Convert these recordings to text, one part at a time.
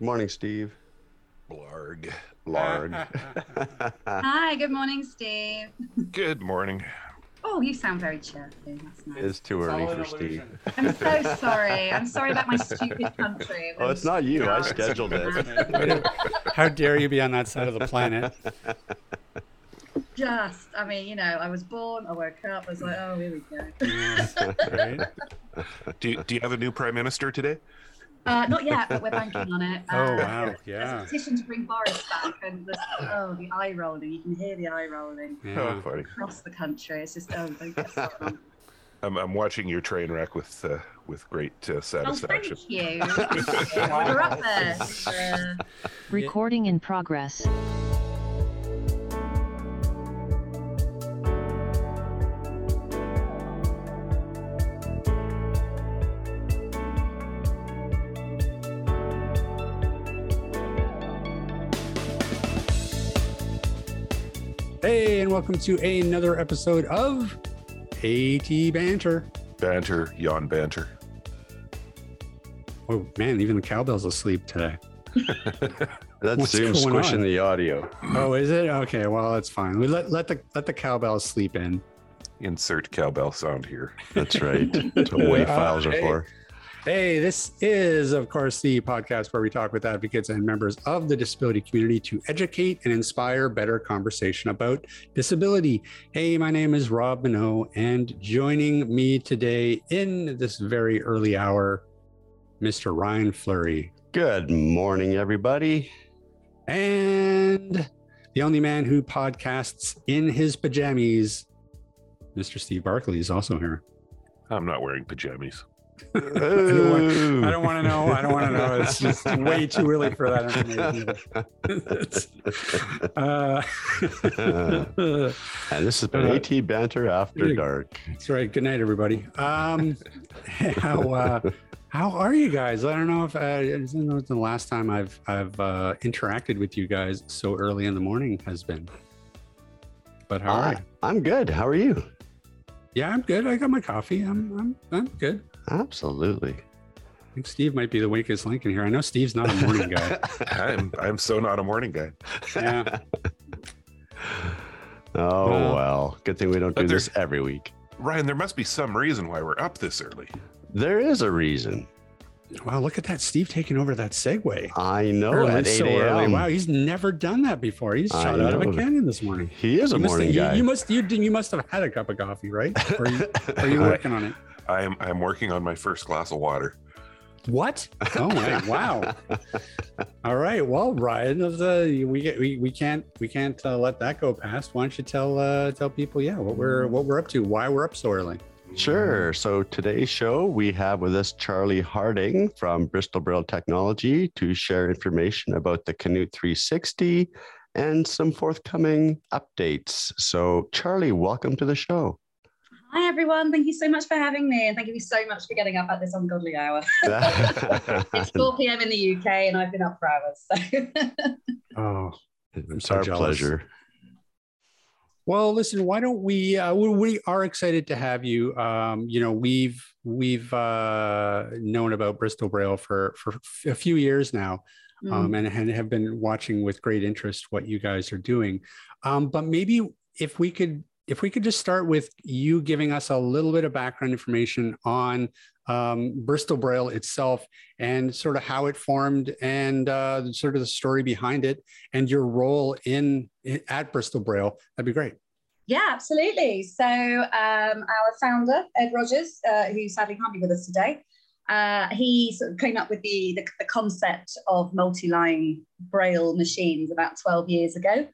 Morning, Steve. Blarg. Blarg. Hi, good morning, Steve. Good morning. Oh, you sound very chirpy. That's nice. it's too early for Steve. I'm so sorry. I'm sorry about my stupid country. Oh, it's not you. I scheduled it. How dare you be on that side of the planet? Just, I mean, you know, I was born, I woke up, I was like, oh, here we go. Right? Do you, do you have a new prime minister today? Uh, not yet, but we're banking on it. Oh, Uh, wow. There's a petition to bring Boris back, and the, oh, the eye rolling. You can hear the eye rolling Oh, Yeah. funny. across the country. It's just, oh, don't get started I'm, I'm watching your train wreck with uh, with great uh, Oh, satisfaction. thank you. Thank you. We're up there. Uh, Recording in progress. Welcome to another episode of AT Banter. Banter, yawn banter. Oh man, even the cowbell's asleep today. That's What's Zoom squishing on? the audio. Oh, is it? Okay, well that's fine. We let let the let the cowbell sleep in. Insert cowbell sound here. That's right. That's what WAV files are for. Hey, this is, of course, the podcast where we talk with advocates and members of the disability community to educate and inspire better conversation about disability. Hey, my name is Rob Mineault, and joining me today in this very early hour, Mr. Ryan Fleury, Good morning, everybody. and the only man who podcasts in his pajamas, Mr. Steve Barclay, is also here. I'm not wearing pajamas. I don't want- I don't want to know. I don't want to know. It's just way too early for that information. uh, and this has been Uh, AT Banter After. Dark. that's right. Good night, everybody. Um, how uh, how are you guys? I don't know if uh, I don't know if the last time I've I've uh, interacted with you guys so early in the morning has been. But how are I, you? I'm good. How are you? Yeah, I'm good. I got my coffee. I'm I'm I'm good. Absolutely. I think Steve might be the weakest link in here. I know Steve's not a morning guy. I'm I'm so not a morning guy. Yeah. Oh, Well- well. Good thing we don't do this every week. Ryan, there must be some reason why we're up this early. There is a reason. Wow, look at that. Steve taking over that segue. I know Early, at 8 so early. a.m. Wow, he's never done that before. He's shot out of a know. cannon this morning. He is a you must, morning you, guy. you must you, you must have had a cup of coffee, right? Or are you, are you working on it? I'm I'm working on my first glass of water. What? Oh my wow! All right, well, Ryan, of the we get we, we can't we can't uh, let that go past. Why don't you tell uh, tell people yeah what we're what we're up to, why we're up so early? Sure. So today's show, we have with us Charlie Harding from Bristol Braille Technology to share information about the Canute 360 and some forthcoming updates. So, Charlie, welcome to the show. Hi, everyone. Thank you so much for having me, and thank you so much for getting up at this ungodly hour. it's 4 p.m. in the UK, and I've been up for hours. So. Oh, it's so our jealous. pleasure. Well, listen, why don't we? Uh, we, we are excited to have you. Um, you know, we've we've uh, known about Bristol Braille for for a few years now, Mm. um, and, and have been watching with great interest what you guys are doing. Um, but maybe if we could if we could just start with you giving us a little bit of background information on um, Bristol Braille itself and sort of how it formed and uh, sort of the story behind it and your role in at Bristol Braille, that'd be great. Yeah, absolutely. So, um, our founder, Ed Rogers, uh, who sadly can't be with us today, uh, he sort of came up with the, the, the concept of multi line braille machines about 12 years ago.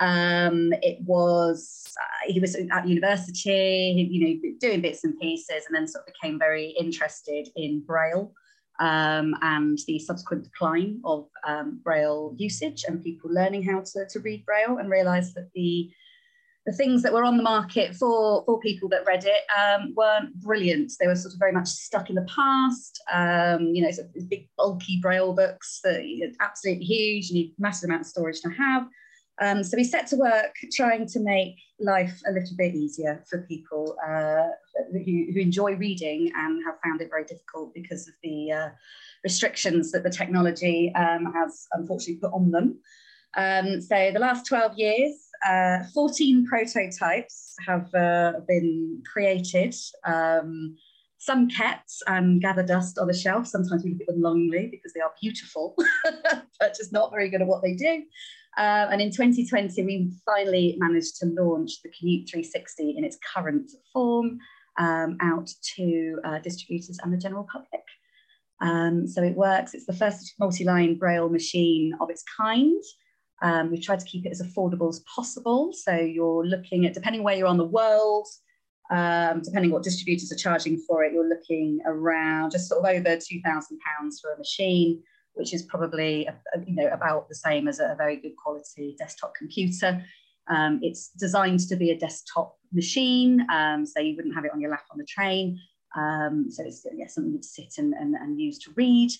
Um, it was, uh, he was at university, you know, doing bits and pieces, and then sort of became very interested in braille. Um, and the subsequent decline of um, braille usage and people learning how to, to read braille and realized that the the things that were on the market for, for people that read it um, weren't brilliant. They were sort of very much stuck in the past. Um, you know, sort of big bulky braille books that absolutely huge, you need massive amount of storage to have. Um, so we set to work trying to make life a little bit easier for people uh, who, who, enjoy reading and have found it very difficult because of the uh, restrictions that the technology um, has unfortunately put on them. Um, so the last 12 years, uh, 14 prototypes have uh, been created. Um, some kept and gather dust on the shelf. Sometimes we look at them longingly because they are beautiful, but just not very good at what they do. Uh, and in 2020, we finally managed to launch the Canute 360 in its current form um, out to uh, distributors and the general public. Um, so it works. It's the first multi-line braille machine of its kind. Um, we've tried to keep it as affordable as possible. So you're looking at, depending where you're on the world, um, depending what distributors are charging for it, you're looking around just sort of over £2,000 for a machine which is probably you know about the same as a very good quality desktop computer. Um, it's designed to be a desktop machine, um, so you wouldn't have it on your lap on the train. Um, so it's yeah, something to sit and, and, and use to read.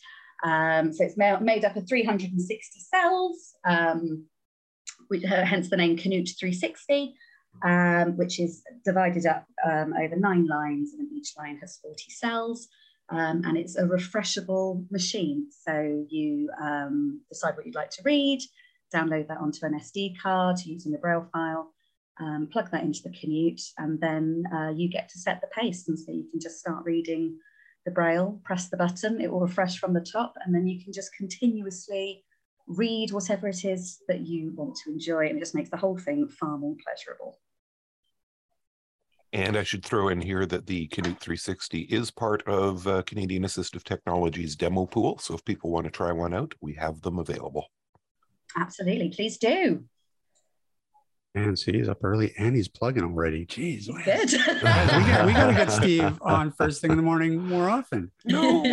Um, so it's made up of 360 cells, um, which, uh, hence the name Canute 360, um, which is divided up over nine lines, and each line has 40 cells. Um, and it's a refreshable machine. So you um, decide what you'd like to read, download that onto an SD card using the Braille file, um, plug that into the Canute, and then uh, you get to set the pace. And so you can just start reading the Braille, press the button, it will refresh from the top, and then you can just continuously read whatever it is that you want to enjoy. And it just makes the whole thing far more pleasurable. And I should throw in here that the Canute 360 is part of uh, Canadian Assistive Technologies demo pool. So if people want to try one out, we have them available. Absolutely. Please do. And see, he's up early and he's plugging already. Jeez. We, got, we got to get Steve on first thing in the morning more often. No.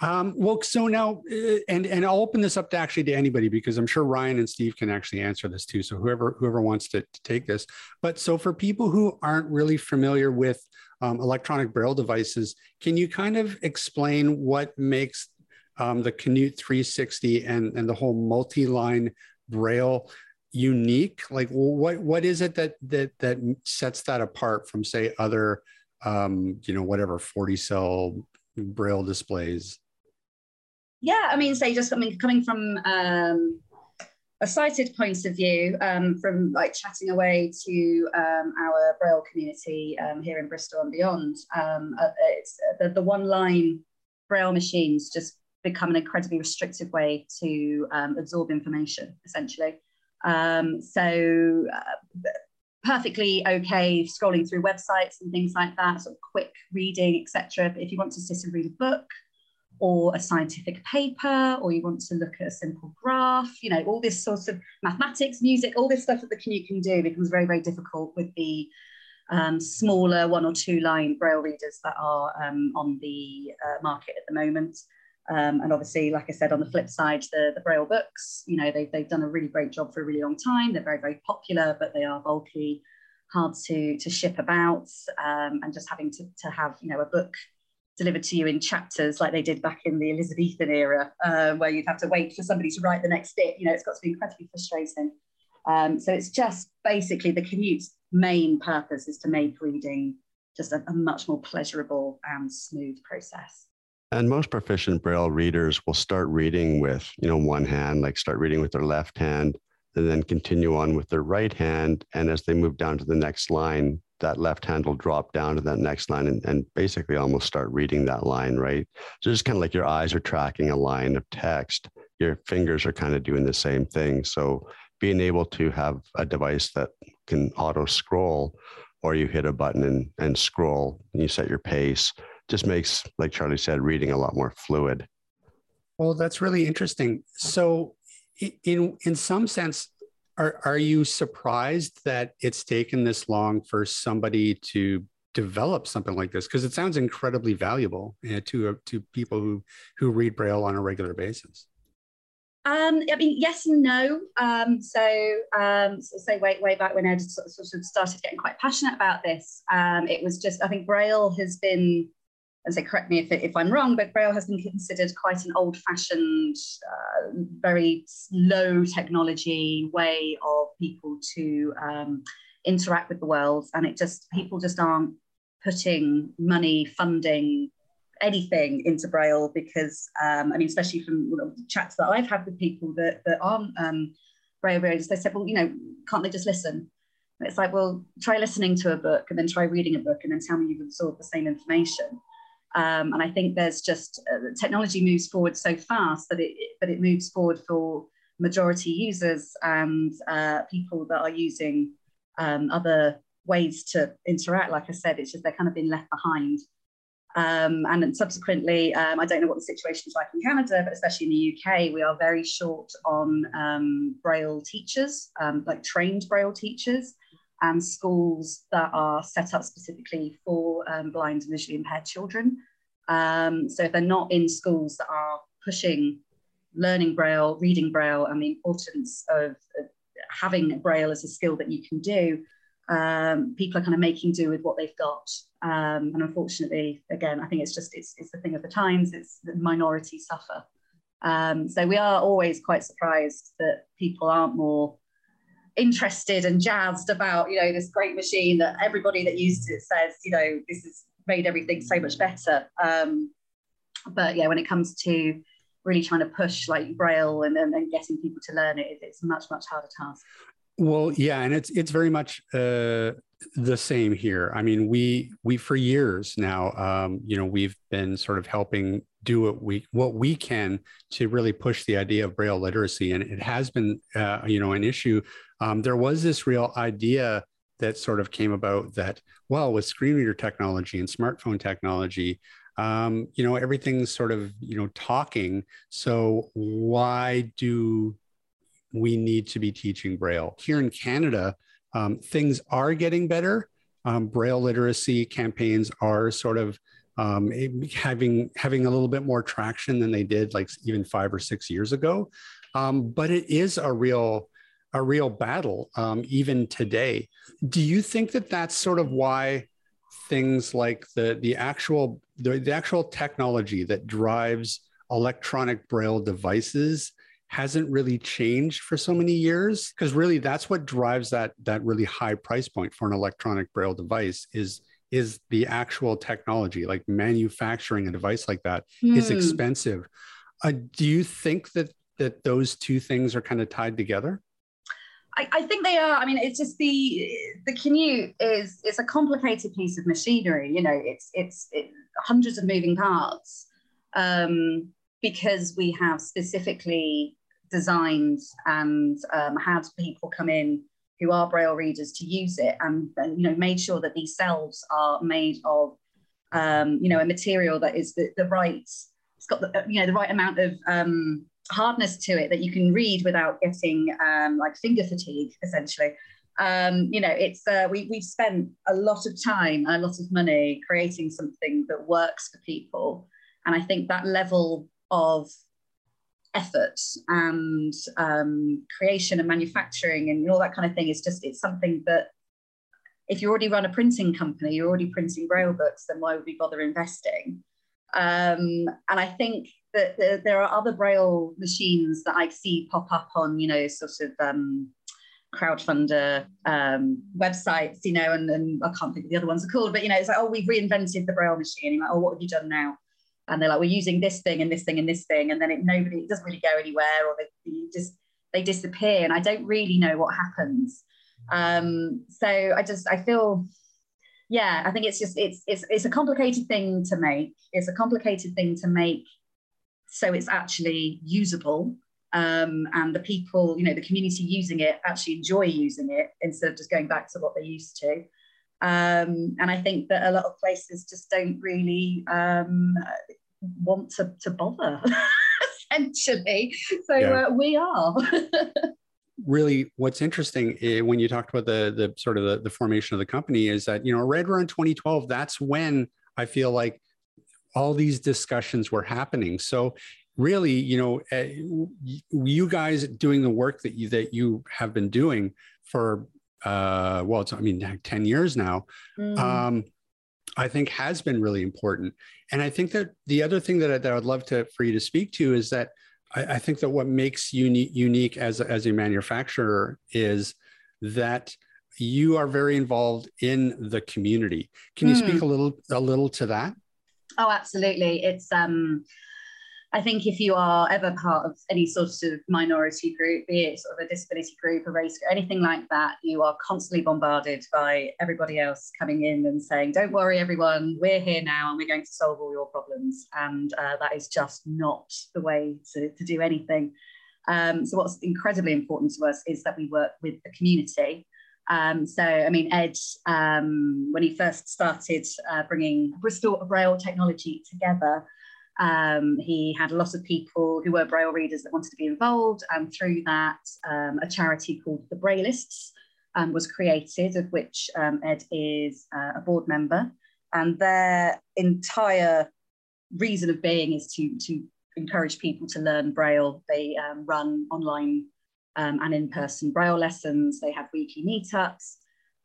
um, well, so now, uh, and and I'll open this up to actually to anybody because I'm sure Ryan and Steve can actually answer this too. So whoever whoever wants to, to take this. But so for people who aren't really familiar with um, electronic braille devices, can you kind of explain what makes um, the Canute 360 and, and the whole multi-line braille unique? Like what what is it that that that sets that apart from say other um you know whatever 40 cell braille displays? Yeah i mean say just coming coming from um a sighted point of view um, from like chatting away to um, our braille community um, here in bristol and beyond um, uh, it's uh, the, the one line braille machines just become an incredibly restrictive way to um, absorb information, essentially. Um, so, uh, perfectly okay scrolling through websites and things like that, sort of quick reading, etc. But if you want to sit and read a book or a scientific paper, or you want to look at a simple graph, you know, all this sort of mathematics, music, all this stuff that the Canute can do becomes very, very difficult with the um, smaller one or two line braille readers that are um, on the uh, market at the moment. Um, and obviously, like I said, on the flip side, the, the Braille books, you know, they've, they've done a really great job for a really long time. They're very, very popular, but they are bulky, hard to, to ship about. Um, and just having to, to have, you know, a book delivered to you in chapters like they did back in the Elizabethan era, uh, where you'd have to wait for somebody to write the next bit, you know, it's got to be incredibly frustrating. Um, so it's just basically the Canute's main purpose is to make reading just a, a much more pleasurable and smooth process. And most proficient Braille readers will start reading with, you know, one hand, like start reading with their left hand, and then continue on with their right hand. And as they move down to the next line, that left hand will drop down to that next line and, and basically almost start reading that line, right? So just kind of like your eyes are tracking a line of text, your fingers are kind of doing the same thing. So being able to have a device that can auto scroll or you hit a button and, and scroll and you set your pace just makes, like Charlie said, reading a lot more fluid. Well, that's really interesting. So, in in some sense, are are you surprised that it's taken this long for somebody to develop something like this? Because it sounds incredibly valuable uh, to uh, to people who who read Braille on a regular basis. Um, I mean, yes and no. Um, so, um, so say way way back when I sort sort of started getting quite passionate about this, um, it was just I think Braille has been and say, correct me if, if I'm wrong, but Braille has been considered quite an old fashioned, uh, very low technology way of people to um, interact with the world. And it just, people just aren't putting money, funding, anything into Braille because, um, I mean, especially from chats that I've had with people that, that aren't um, Braille readers, they said, well, you know, can't they just listen? It's like, well, try listening to a book and then try reading a book and then tell me you've absorbed the same information. Um, and I think there's just uh, technology moves forward so fast that it, but it moves forward for majority users and uh, people that are using um, other ways to interact. Like I said, it's just they're kind of been left behind. Um, and then subsequently, um, I don't know what the situation is like in Canada, but especially in the UK, we are very short on um, Braille teachers, um, like trained Braille teachers and schools that are set up specifically for um, blind and visually impaired children. Um, so if they're not in schools that are pushing learning Braille, reading Braille, and the importance of, of having Braille as a skill that you can do, um, people are kind of making do with what they've got. Um, and unfortunately, again, I think it's just it's, it's the thing of the times. It's the minority suffer. Um, so we are always quite surprised that people aren't more interested and jazzed about you know this great machine that everybody that uses it says you know this has made everything so much better. Um, but yeah when it comes to really trying to push like braille and, and, and getting people to learn it it's a much much harder task. Well yeah and it's it's very much uh, the same here. I mean we we for years now um, you know we've been sort of helping do what we what we can to really push the idea of braille literacy. And it has been uh, you know an issue um, there was this real idea that sort of came about that well with screen reader technology and smartphone technology um, you know everything's sort of you know talking. So why do we need to be teaching braille? Here in canada um, things are getting better. Um, braille literacy campaigns are sort of um, having having a little bit more traction than they did like even five or six years ago. Um, but it is a real a real battle um, even today. Do you think that that's sort of why things like the the actual the, the actual technology that drives electronic braille devices hasn't really changed for so many years because really that's what drives that that really high price point for an electronic braille device is is the actual technology like manufacturing a device like that mm. is hmm. expensive uh, do you think that that those two things are kind of tied together I, I, think they are. I mean, it's just the the Canute is it's a complicated piece of machinery. You know, it's it's it, hundreds of moving parts um, because we have specifically designed and um, had people come in who are braille readers to use it and, and you know made sure that these cells are made of um, you know a material that is the, the right it's got the you know the right amount of um, hardness to it that you can read without getting um, like finger fatigue, essentially. Um, you know, it's uh, we, we've spent a lot of time and a lot of money creating something that works for people. And I think that level of effort and um, creation and manufacturing and all that kind of thing is just, it's something that if you already run a printing company, you're already printing braille books, then why would we bother investing? Um, and I think that there, are other braille machines that I see pop up on, you know, sort of um, crowdfunder um, websites, you know, and, and, I can't think of the other ones are called, but you know, it's like, oh, we've reinvented the braille machine. Like, oh, what have you done now? And they're like, we're using this thing and this thing and this thing, and then it nobody, it doesn't really go anywhere, or they just they disappear, and I don't really know what happens. Um, so I just I feel yeah, I think it's just it's it's it's a complicated thing to make. It's a complicated thing to make so it's actually usable. Um, and the people, you know, the community using it actually enjoy using it instead of just going back to what they used to. Um, and I think that a lot of places just don't really um, want to, to bother, essentially. So yeah. uh, we are. really what's interesting eh, when you talked about the the sort of the, the formation of the company is that you know red run 2012 that's when i feel like all these discussions were happening so really you know uh, you guys doing the work that you that you have been doing for uh well it's i mean 10 years now mm. um I think has been really important. And I think that the other thing that I, that I would love to for you to speak to is that I, I think that what makes you unique, unique as a, as a manufacturer is that you are very involved in the community. Can you mm. speak a little a little to that? Oh, absolutely. It's um I think if you are ever part of any sort of minority group, be it sort of a disability group, a race, anything like that, you are constantly bombarded by everybody else coming in and saying, "Don't worry, everyone, we're here now and we're going to solve all your problems." And uh, that is just not the way to, to do anything. Um, so, what's incredibly important to us is that we work with the community. Um, so, I mean, Ed, um, when he first started uh, bringing Bristol Braille technology together, um, he had a lot of people who were Braille readers that wanted to be involved, and through that, um, a charity called the Braillists um, was created, of which um, Ed is uh, a board member. And their entire reason of being is to, to encourage people to learn Braille. They run online um, and in person Braille lessons, they have weekly meetups.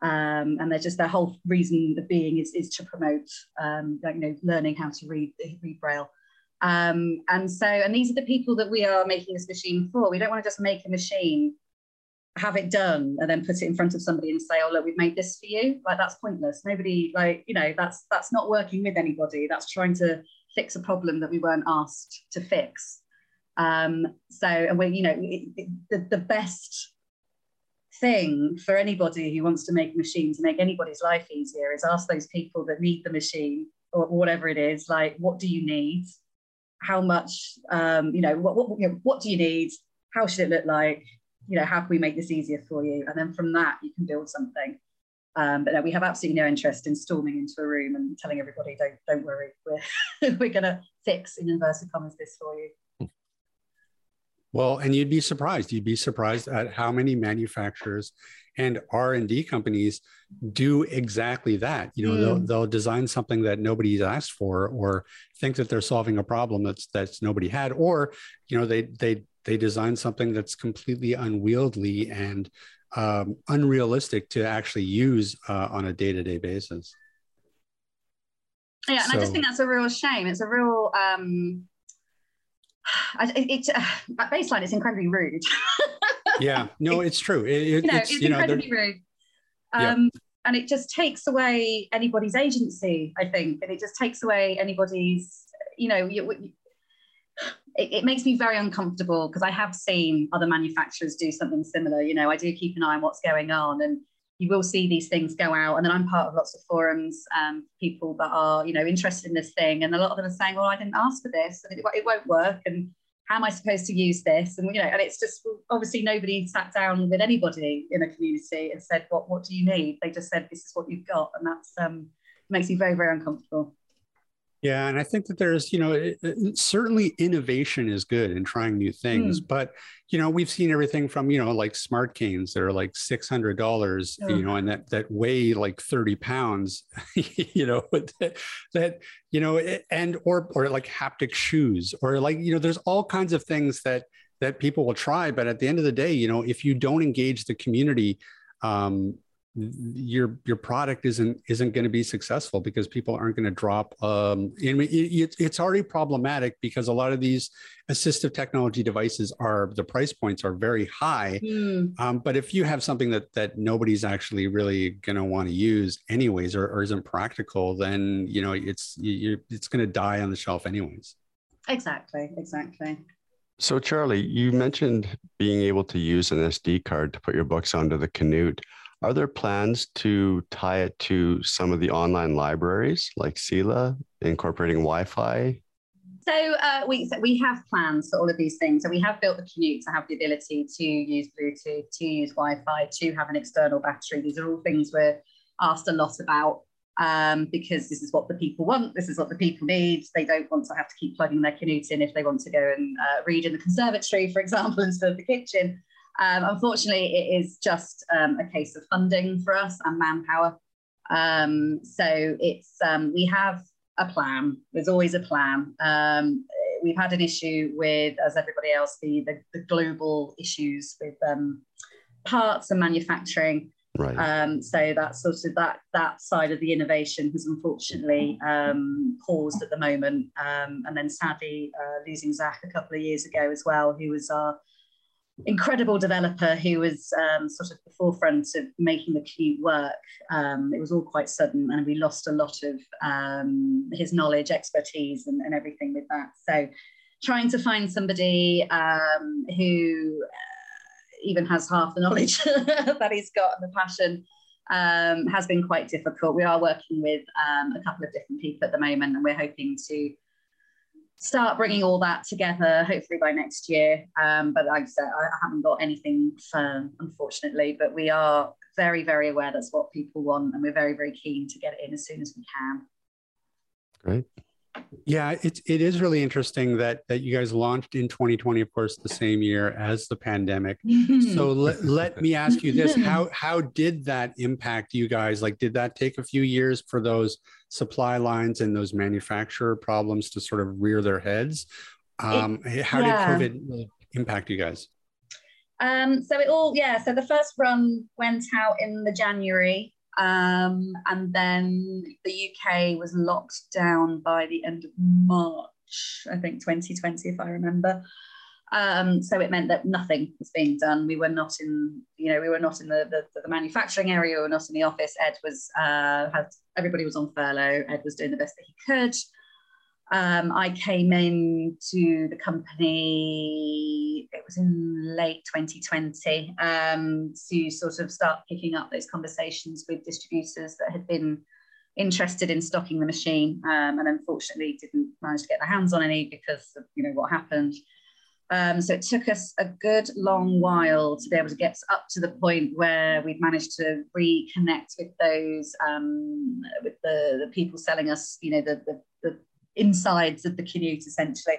Um, and they're just their whole reason of being is, is to promote um, like, you know learning how to read read braille um, and so, and these are the people that we are making this machine for. We don't want to just make a machine, have it done, and then put it in front of somebody and say, "Oh, look, we've made this for you." Like that's pointless. Nobody, like you know, that's that's not working with anybody. That's trying to fix a problem that we weren't asked to fix. Um, so, and we, you know, the the best thing for anybody who wants to make a machine to make anybody's life easier is ask those people that need the machine or whatever it is, like, what do you need? how much, um, you know, what, what, you know, what do you need? How should it look like? You know, how can we make this easier for you? And then from that, you can build something. Um, but no, we have absolutely no interest in storming into a room and telling everybody, don't, don't worry, we're, we're going to fix, in inverted commas, this for you. Well, and you'd be surprised. You'd be surprised at how many manufacturers and r&d companies do exactly that you know mm. they'll, they'll design something that nobody's asked for or think that they're solving a problem that's that's nobody had or you know they they they design something that's completely unwieldy and um, unrealistic to actually use uh, on a day-to-day basis yeah and so, i just think that's a real shame it's a real um it's it, uh, baseline it's incredibly rude yeah, no, it's true. It, you know, it's, it's you incredibly know, rude. Um, yeah. And it just takes away anybody's agency, I think, and it just takes away anybody's, you know, you, you, it, it, makes me very uncomfortable because I have seen other manufacturers do something similar. You know, I do keep an eye on what's going on, and you will see these things go out. And then I'm part of lots of forums, um, people that are, you know, interested in this thing, and a lot of them are saying, "Well, I didn't ask for this, and it, it won't work." And how am I supposed to use this? And you know, and it's just obviously nobody sat down with anybody in a community and said, "What what do you need?" They just said, "This is what you've got," and that's um, makes me very very uncomfortable. Yeah, and I think that there's, you know, it, it, certainly innovation is good in trying new things, mm. but you know, we've seen everything from, you know, like smart canes that are like six hundred dollars, you know, and that that weigh like thirty pounds, you know, that, that you know, and or or like haptic shoes, or like you know, there's all kinds of things that that people will try, but at the end of the day, you know, if you don't engage the community, um, your your product isn't isn't going to be successful because people aren't going to drop um it, it, it's already problematic because a lot of these assistive technology devices are the price points are very high. Mm. um, but if you have something that that nobody's actually really going to want to use anyways or, or isn't practical then you know it's you, it's going to die on the shelf anyways. Exactly exactly. So charlie you mentioned being able to use an sd card to put your books onto the canute are there plans to tie it to some of the online libraries like CELA, incorporating Wi-Fi? So uh, we so we have plans for all of these things. So we have built the Canute to have the ability to use Bluetooth, to use Wi-Fi, to have an external battery. These are all things we're asked a lot about um, because this is what the people want. This is what the people need. They don't want to have to keep plugging their Canute in if they want to go and uh, read in the conservatory, for example, instead of the kitchen. Um, unfortunately, it is just um, a case of funding for us and manpower. Um, so it's um, we have a plan. There's always a plan. Um, we've had an issue with, as everybody else, the the, the global issues with um, parts and manufacturing. Right. Um, so that's sort of that that side of the innovation has unfortunately um, paused at the moment. Um, and then sadly uh, losing Zach a couple of years ago as well, who was our incredible developer who was um, sort of the forefront of making the Canute work. Um, it was all quite sudden, and we lost a lot of um, his knowledge, expertise, and, and, everything with that. So, trying to find somebody um, who uh, even has half the knowledge that he's got and the passion. Um, has been quite difficult. We are working with um, a couple of different people at the moment, and we're hoping to start bringing all that together hopefully by next year. Um, but like i said i haven't got anything firm unfortunately but we are very very aware that's what people want and we're very very keen to get it in as soon as we can. Great yeah, it, it is really interesting that that you guys launched in 2020, of course, the same year as the pandemic. so let, let me ask you this: how how did that impact you guys? Like, did that take a few years for those supply lines and those manufacturer problems to sort of rear their heads? Um, it, how yeah. did COVID impact you guys? Um, so it all, yeah. So the first run went out in the January um, and then the UK was locked down by the end of March, I think 2020, if I remember. Um, so it meant that nothing was being done. We were not in, you know, we were not in the, the, the manufacturing area. We were not in the office. Ed was, uh, had, everybody was on furlough. Ed was doing the best that he could. Um, I came in to the company, it was in late 2020, um, to sort of start picking up those conversations with distributors that had been interested in stocking the machine um, and unfortunately didn't manage to get their hands on any because of you know what happened. Um, so it took us a good long while to be able to get up to the point where we'd managed to reconnect with those um, with the, the people selling us, you know, the, the, the insides of the Canute essentially.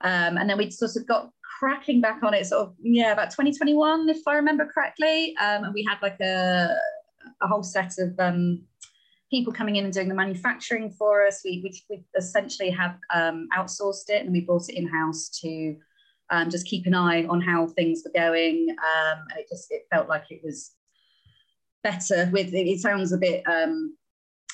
Um, and then we sort of got cracking back on it sort of, yeah, about 2021, if I remember correctly. Um, and we had like a, a whole set of um, people coming in and doing the manufacturing for us. We, we, we essentially have um, outsourced it and we brought it in-house to um, just keep an eye on how things were going. Um, and it just, it felt like it was better with, it, it sounds a bit, um,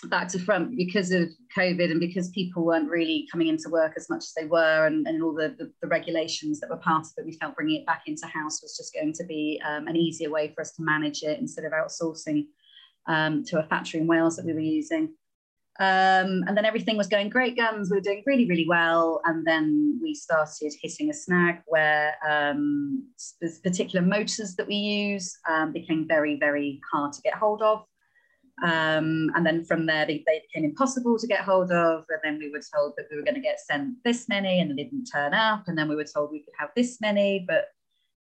back to front because of COVID and because people weren't really coming into work as much as they were, and, and all the, the, the regulations that were part of it, we felt bringing it back into house was just going to be um, an easier way for us to manage it instead of outsourcing um, to a factory in Wales that we were using. Um, and then everything was going great guns. We were doing really, really well. And then we started hitting a snag where um, particular motors that we use um, became very, very hard to get hold of. Um, and then from there, they, they, became impossible to get hold of. And then we were told that we were going to get sent this many, and they didn't turn up. And then we were told we could have this many, but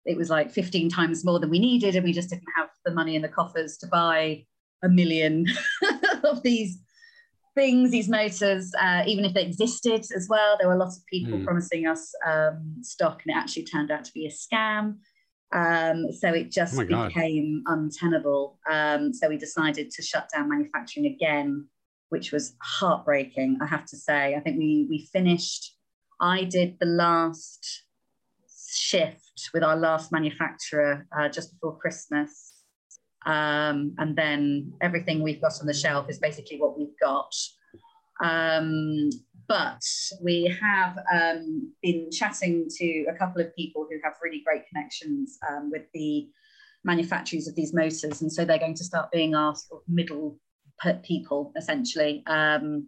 it was like 15 times more than we needed. And we just didn't have the money in the coffers to buy a million of these things, these motors, uh, even if they existed as well. There were lots of people mm. promising us um, stock, and it actually turned out to be a scam. Um, so it just oh became untenable. Um, so we decided to shut down manufacturing again, which was heartbreaking, I have to say. I think we we finished. I did the last shift with our last manufacturer uh, just before Christmas. Um, and then everything we've got on the shelf is basically what we've got. Um, but we have um, been chatting to a couple of people who have really great connections um, with the manufacturers of these motors. And so they're going to start being our sort of middle people, essentially. Um,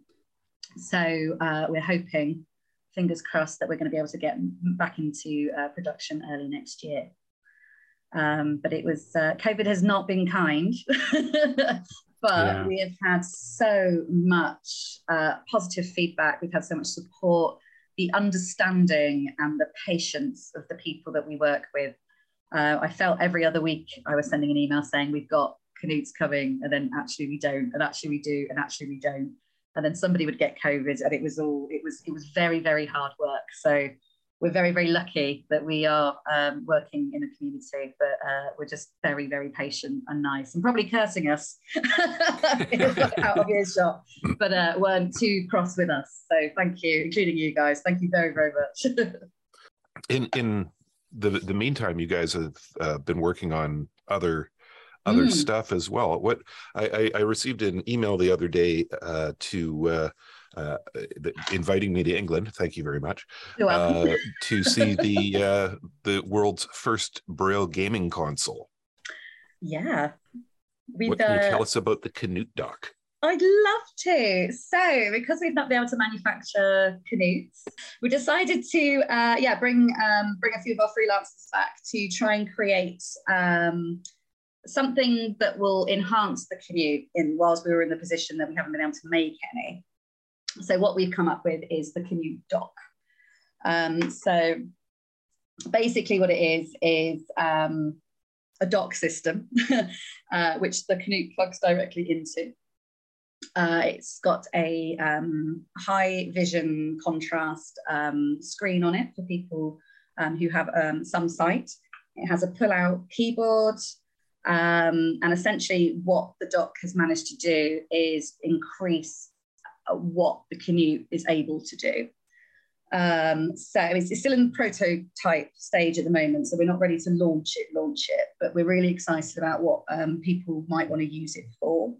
so uh, we're hoping, fingers crossed, that we're going to be able to get back into uh, production early next year. Um, but it was uh, COVID has not been kind. but yeah. we have had so much uh, positive feedback. We've had so much support, the understanding and the patience of the people that we work with. Uh, I felt every other week I was sending an email saying we've got Canutes coming, and then actually we don't, and actually we do, and actually we don't, and then somebody would get COVID, and it was all it was it was very very hard work. So we're very, very lucky that we are um, working in a community, but uh, we're just very, very patient and nice and probably cursing us out of earshot, but uh, weren't too cross with us. So thank you, including you guys. Thank you very, very much. in in the the meantime, you guys have uh, been working on other other Mm. stuff as well. What I, I, I received an email the other day uh, to uh, inviting me to England. Thank you very much You're welcome. uh, to see the uh, the world's first Braille gaming console. yeah. We've, what can you uh, tell us about the Canute dock? I'd love to. So, because we've not been able to manufacture Canutes, we decided to, uh, yeah, bring um, bring a few of our freelancers back to try and create um, something that will enhance the Canute. In whilst we were in the position that we haven't been able to make any. So, what we've come up with is the Canute dock. Um, so, basically, what it is is um, a dock system, uh, which the Canute plugs directly into. Uh, it's got a um, high vision contrast um, screen on it for people um, who have um, some sight. It has a pull out keyboard. um, and essentially, what the dock has managed to do is increase what the Canute is able to do. Um, so it's, it's still in prototype stage at the moment, so we're not ready to launch it, launch it, but we're really excited about what um, people might want to use it for.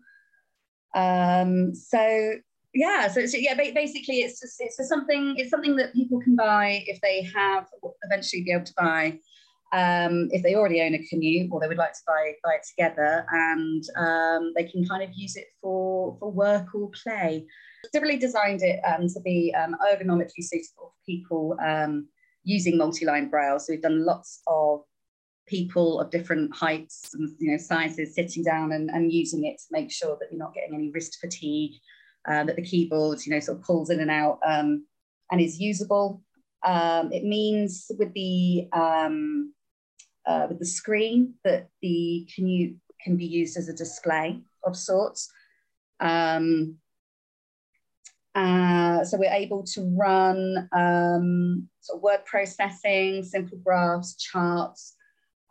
Um, so yeah, so it's, yeah, basically it's just it's something it's something that people can buy if they have eventually be able to buy um, if they already own a Canute or they would like to buy buy it together, and um, they can kind of use it for for work or play. Deliberately designed it um, to be um, ergonomically suitable for people um, using multi-line braille. So we've done lots of people of different heights and you know sizes sitting down and, and using it to make sure that you're not getting any wrist fatigue, uh, that the keyboard you know sort of pulls in and out um, and is usable. Um, it means with the um, uh, with the screen that the Canute can be used as a display of sorts. Um, uh, so we're able to run um, sort of word processing, simple graphs, charts.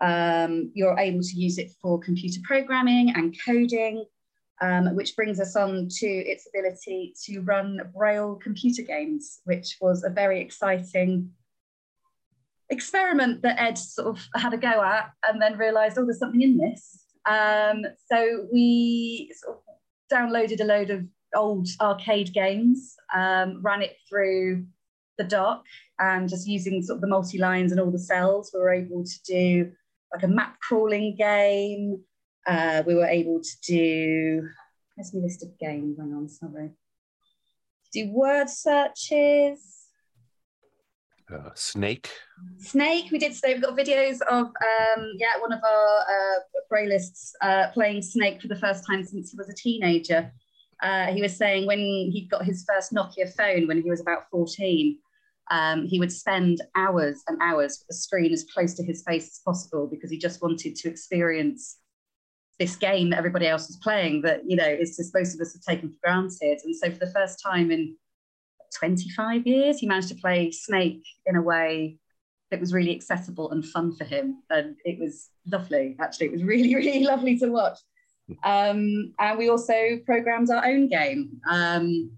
Um, you're able to use it for computer programming and coding, um, which brings us on to its ability to run Braille computer games, which was a very exciting experiment that Ed sort of had a go at and then realized, oh, there's something in this. Um, so we sort of downloaded a load of old arcade games, um, ran it through the dock, and just using sort of the multi lines and all the cells, we were able to do like a map crawling game. Uh, we were able to do, where's my list of games? Hang on, sorry. Do word searches. Uh, Snake. Snake, we did Snake. We've got videos of, um, yeah, one of our uh, Braillists uh, playing Snake for the first time since he was a teenager. Uh, he was saying when he got his first Nokia phone when he was about 14, um, he would spend hours and hours with the screen as close to his face as possible because he just wanted to experience this game that everybody else was playing that, you know, is just most of us have taken for granted. And so for the first time in 25 years, he managed to play Snake in a way that was really accessible and fun for him. And it was lovely, actually. It was really, really lovely to watch. Um, and we also programmed our own game um,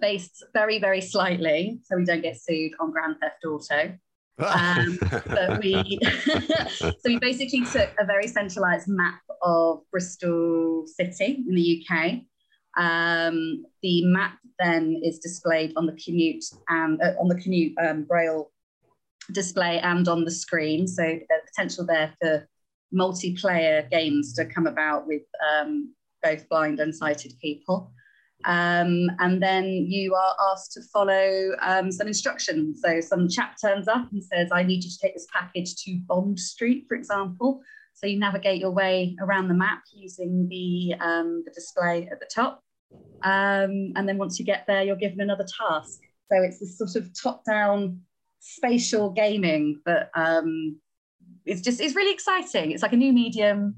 based very, very slightly, so we don't get sued on Grand Theft Auto. Um, but we, so we basically took a very centralized map of Bristol City in the UK. Um, the map then is displayed on the Canute and uh, on the Canute um, Braille display and on the screen. So there's potential there for multiplayer games to come about with um, both blind and sighted people. Um, and then you are asked to follow um, some instructions. So some chap turns up and says, I need you to take this package to Bond Street, for example. So you navigate your way around the map using the, um, the display at the top. Um, and then once you get there, you're given another task. So it's this sort of top-down spatial gaming that um, it's just it's really exciting. It's like a new medium.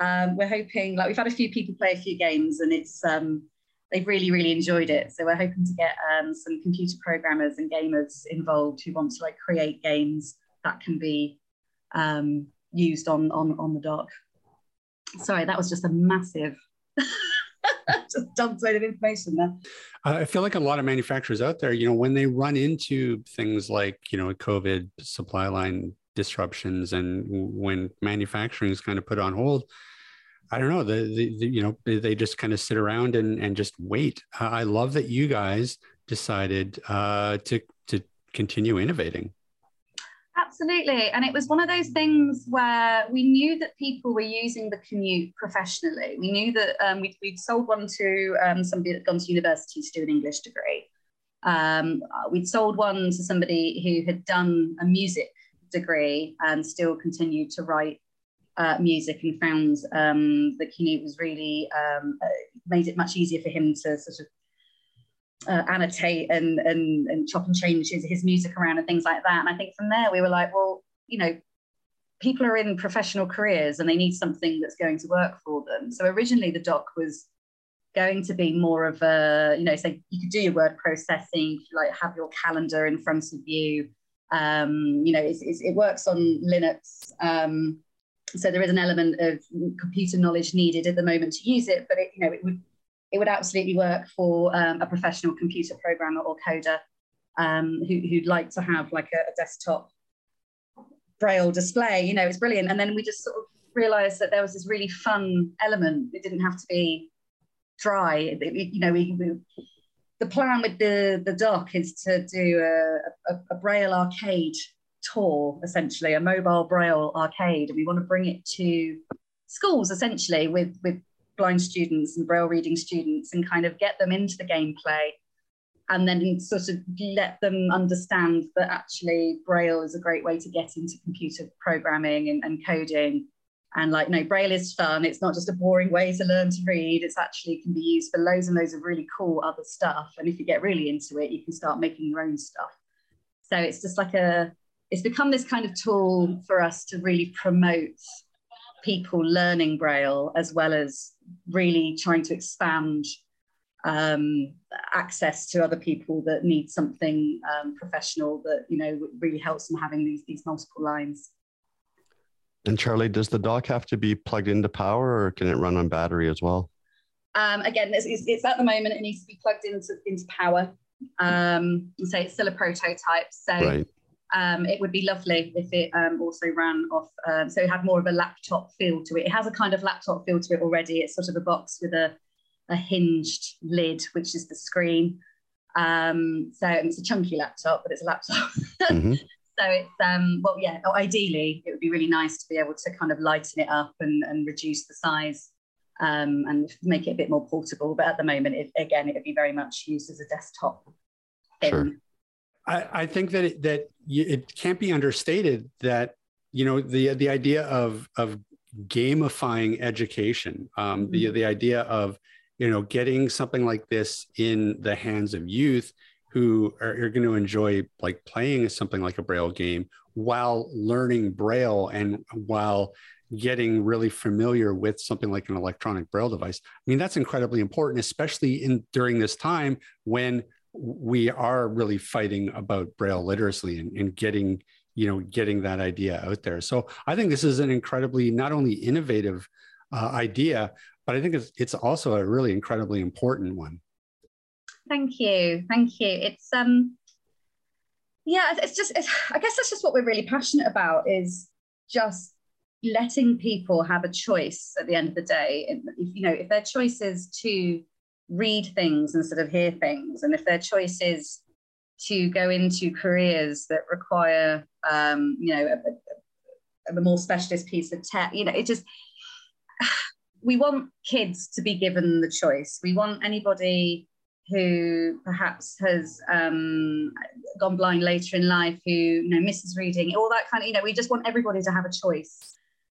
Um, we're hoping like we've had a few people play a few games and it's um, they've really really enjoyed it. So we're hoping to get um, some computer programmers and gamers involved who want to like create games that can be um, used on on on the dock. Sorry, that was just a massive. just dumped load of information there. I feel like a lot of manufacturers out there, you know, when they run into things like, you know, COVID supply line disruptions and when manufacturing is kind of put on hold, I don't know. The, the, the, you know they just kind of sit around and and just wait. I love that you guys decided uh, to to continue innovating. Absolutely, and it was one of those things where we knew that people were using the Canute professionally. We knew that um, we'd, we'd, sold one to um, somebody that had gone to university to do an English degree. Um, we'd sold one to somebody who had done a music degree and still continued to write uh, music and found um, the Canute was really um, uh, made it much easier for him to sort of uh, annotate and, and and chop and change his, his music around and things like that. And I think from there we were like, well, you know, people are in professional careers and they need something that's going to work for them. So originally the doc was going to be more of a, you know, say you could do your word processing, like have your calendar in front of you. Um, you know, it's, it's, it works on Linux. Um, so there is an element of computer knowledge needed at the moment to use it, but it, you know, it would it would absolutely work for um, a professional computer programmer or coder um, who, would like to have like a, a, desktop braille display. You know, it's brilliant. And then we just sort of realized that there was this really fun element. It didn't have to be dry. It, you know, we, we, the plan with the the doc is to do a, a, a braille arcade tour, essentially a mobile braille arcade, and we want to bring it to schools essentially with with blind students and braille reading students and kind of get them into the gameplay and then sort of let them understand that actually braille is a great way to get into computer programming and, and coding and like no braille is fun. It's not just a boring way to learn to read. It's actually can be used for loads and loads of really cool other stuff. And if you get really into it you can start making your own stuff. So it's just like a it's become this kind of tool for us to really promote people learning braille as well as really trying to expand um, access to other people that need something um, professional that you know really helps them having these these multiple lines. And Charlie, does the dock have to be plugged into power, or can it run on battery as well? Um, again, it's, it's, at the moment it needs to be plugged into into power. Um, so it's still a prototype. So right. Um, it would be lovely if it um, also ran off, um, so it had more of a laptop feel to it. It has a kind of laptop feel to it already. It's sort of a box with a, a hinged lid, which is the screen. Um, so it's a chunky laptop, but it's a laptop. mm-hmm. So it's, um, well, yeah, ideally, it would be really nice to be able to kind of lighten it up and, and reduce the size um, and make it a bit more portable. But at the moment, it, again, it would be very much used as a desktop thing. Sure. I, I think that it, that it can't be understated that you know the the idea of of gamifying education, um, mm-hmm. the the idea of you know getting something like this in the hands of youth who are, are going to enjoy like playing something like a braille game while learning braille and while getting really familiar with something like an electronic braille device. I mean that's incredibly important especially in during this time when we are really fighting about braille literacy and, and getting you know getting that idea out there. So i think this is an incredibly not only innovative uh, idea but i think it's, it's also a really incredibly important one thank you thank you it's um yeah it's just it's, i guess that's just what we're really passionate about is just letting people have a choice at the end of the day if you know if their choice is to read things instead of hear things. And if their choice is to go into careers that require, um, you know, a, a, a, more specialist piece of tech, you know, it just, we want kids to be given the choice. We want anybody who perhaps has um, gone blind later in life, who you know misses reading, all that kind of, you know, we just want everybody to have a choice.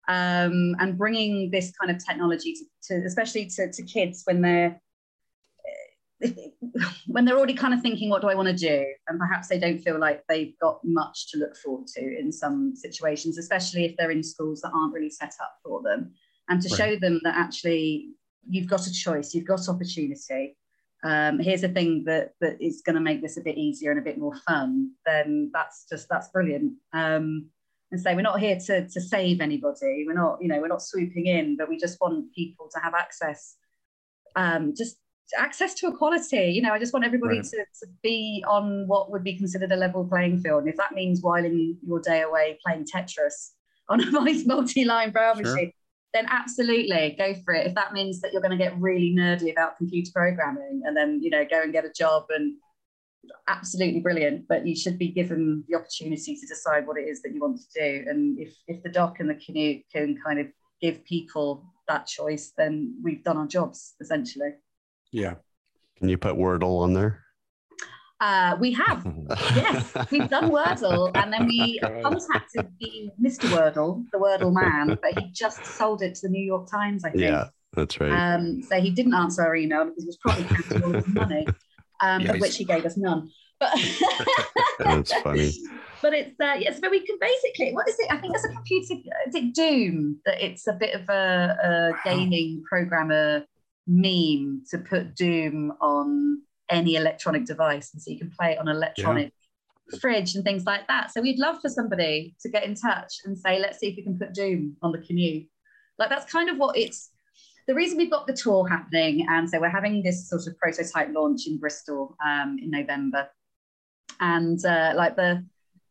Um, and bringing this kind of technology to, to especially to, to kids when they're when they're already kind of thinking, what do I want to do? And perhaps they don't feel like they've got much to look forward to in some situations, especially if they're in schools that aren't really set up for them. And to right. show them that actually you've got a choice, you've got opportunity. Um, here's a thing that that is going to make this a bit easier and a bit more fun. Then that's just that's brilliant. Um, and say so we're not here to to save anybody. We're not you know we're not swooping in, but we just want people to have access um, just access to equality. You know, I just want everybody right. to, to be on what would be considered a level playing field. And if that means whiling your day away playing Tetris on a nice multi-line braille sure. machine, then absolutely go for it. If that means that you're going to get really nerdy about computer programming and then, you know, go and get a job and absolutely brilliant, but you should be given the opportunity to decide what it is that you want to do. And if, if the dock and the Canute can kind of give people that choice, then we've done our jobs essentially. Yeah. Can you put Wordle on there? Uh, we have, yes, we've done Wordle, and then we contacted the Mr. Wordle, the Wordle man, but he just sold it to the New York Times, I think. Yeah, that's right. Um, so he didn't answer our email because he was probably counting all his money, um, Yeah, of which he gave us none. But That's funny. But it's uh, yes, but we can basically what is it? I think it's a computer. Is it Doom that it's a bit of a, a gaming programmer meme to put Doom on any electronic device, and so you can play it on electronic fridge and things like that. So we'd love for somebody to get in touch and say, let's see if we can put Doom on the Canute. Like that's kind of what it's. The reason we've got the tour happening, and so we're having this sort of prototype launch in Bristol um, in November, and uh, like the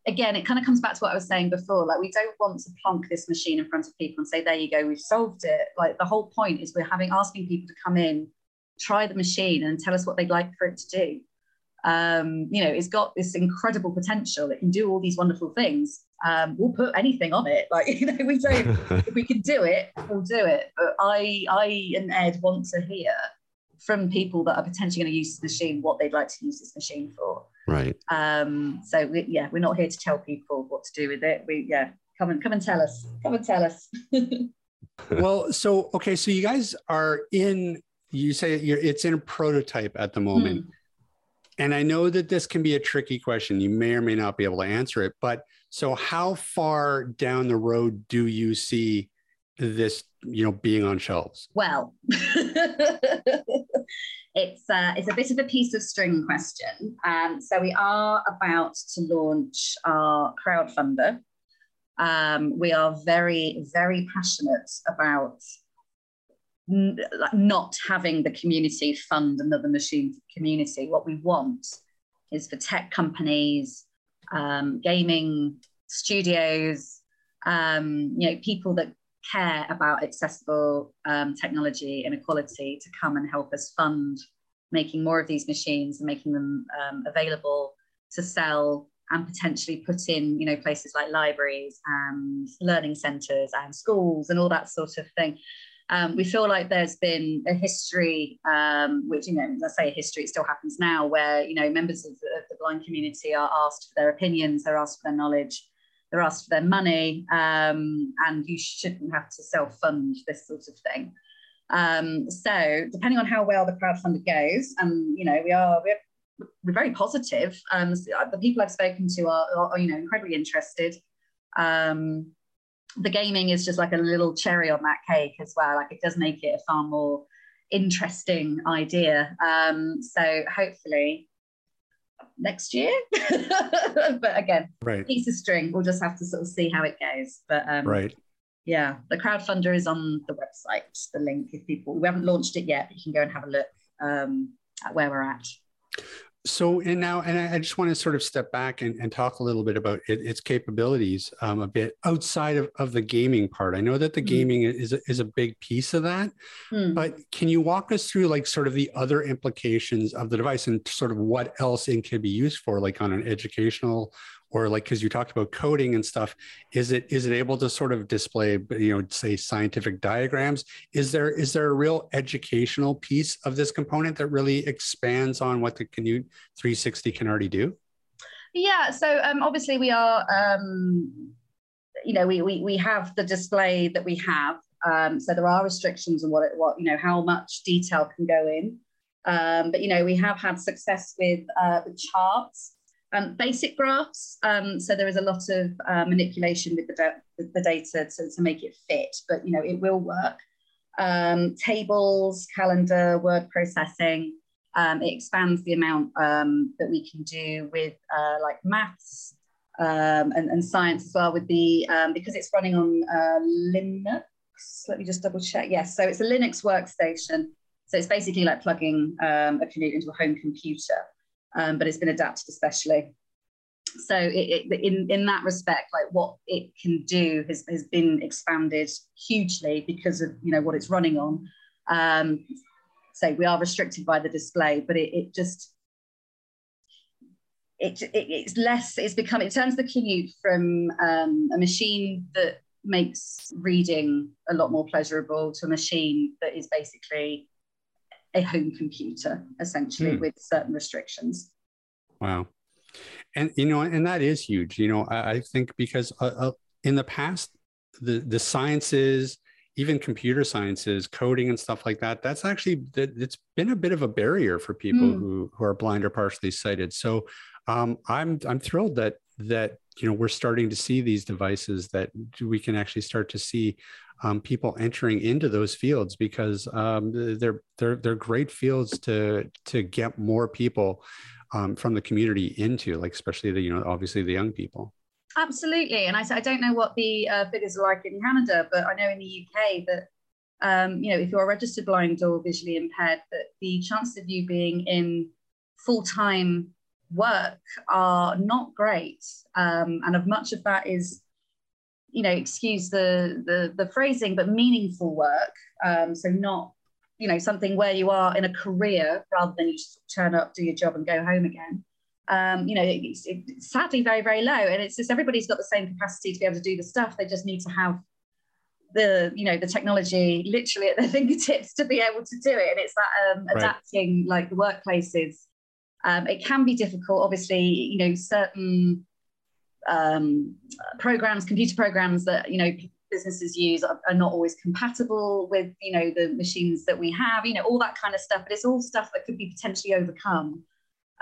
again, it kind of comes back to what I was saying before. Like, we don't want to plonk this machine in front of people and say, there you go, we've solved it. Like, the whole point is we're having asking people to come in, try the machine, and tell us what they'd like for it to do. Um, you know, it's got this incredible potential. It can do all these wonderful things. Um, we'll put anything on it. Like, you know, we don't, if we can do it, we'll do it. But I, I and Ed want to hear from people that are potentially going to use this machine what they'd like to use this machine for. right. Um, so we, yeah, we're not here to tell people what to do with it. We yeah, come and come and tell us. Come and tell us. well, so okay, so you guys are in. You say you're, it's in a prototype at the moment, and I know that this can be a tricky question. You may or may not be able to answer it, but so how far down the road do you see this, you know, being on shelves? Well, it's uh, it's a bit of a piece of string question. Um, so we are about to launch our crowdfunder. Um, we are very very passionate about like not having the community fund another machine for community. What we want is for tech companies, um, gaming studios, um, you know, people that care about accessible um, technology and equality to come and help us fund making more of these machines and making them um, available to sell and potentially put in you know places like libraries and learning centres and schools and all that sort of thing um, we feel like there's been a history um, which you know let's say a history it still happens now where you know members of the, of the blind community are asked for their opinions they're asked for their knowledge they're asked for their money, um, and you shouldn't have to self fund this sort of thing. Um, so, depending on how well the crowdfunder goes, and you know, we are we're, we're very positive. Um, the people I've spoken to are, are, you know incredibly interested. Um, the gaming is just like a little cherry on that cake as well. Like it does make it a far more interesting idea. Um, so hopefully next year. but again, Right. piece of string. We'll just have to sort of see how it goes. But um, Right. yeah, the crowdfunder is on the website. The link, if people we haven't launched it yet, but you can go and have a look um, at where we're at. So, and now, and I I just want to sort of step back and, and talk a little bit about it, its capabilities um, a bit outside of, of the gaming part. I know that the Mhm. gaming is a, is a big piece of that, Hmm. but can you walk us through like sort of the other implications of the device and sort of what else it can be used for, like on an educational or like because you talked about coding and stuff is it is it able to sort of display you know say scientific diagrams is there is there a real educational piece of this component that really expands on what the canute 360 can already do Yeah, so um, obviously we are, um, you know, we, we we have the display that we have. Um, so there are restrictions on what it, what you know how much detail can go in. Um, but you know, we have had success with uh, the charts, um, basic graphs. Um, so there is a lot of uh, manipulation with the, the data to, to make it fit. But you know, it will work. Um, tables, calendar, word processing. Um, it expands the amount um, that we can do with uh, like maths um, and, and science as well with the, because it's running on uh, Linux. Let me just double check. Yes, so it's a Linux workstation. So it's basically like plugging a Canute into a home computer, um, but it's been adapted especially. so it, it, in in that respect, like what it can do has, has been expanded hugely because of you know what it's running on. Um, so we are restricted by the display, but it, it just it, it, it's less. It's become it turns the Canute from um, a machine that makes reading a lot more pleasurable to a machine that is basically a home computer essentially mm. with certain restrictions. Wow and you know and that is huge you know i, I think because uh, uh, in the past the the sciences even computer sciences coding and stuff like that that's actually it's been a bit of a barrier for people mm. who who are blind or partially sighted so um, i'm i'm thrilled that that you know we're starting to see these devices that we can actually start to see um, people entering into those fields because um, they're they're they're great fields to to get more people um, from the community into, like especially the you know obviously the young people. Absolutely, and I, I don't know what the uh, figures are like in Canada, but I know in the UK that um, you know if you're registered blind or visually impaired, that the chances of you being in full time work are not great, um, and of much of that is you know excuse the the, the phrasing, but meaningful work. Um, so not you know something where you are in a career rather than you just turn up do your job and go home again. Um, you know it's, it's sadly very very low. And it's just everybody's got the same capacity to be able to do the stuff. They just need to have the you know the technology literally at their fingertips to be able to do it. And it's that um, adapting right. like the workplaces. Um, it can be difficult obviously you know certain um, programs computer programs that you know businesses use are, are, not always compatible with you know the machines that we have you know all that kind of stuff but it's all stuff that could be potentially overcome.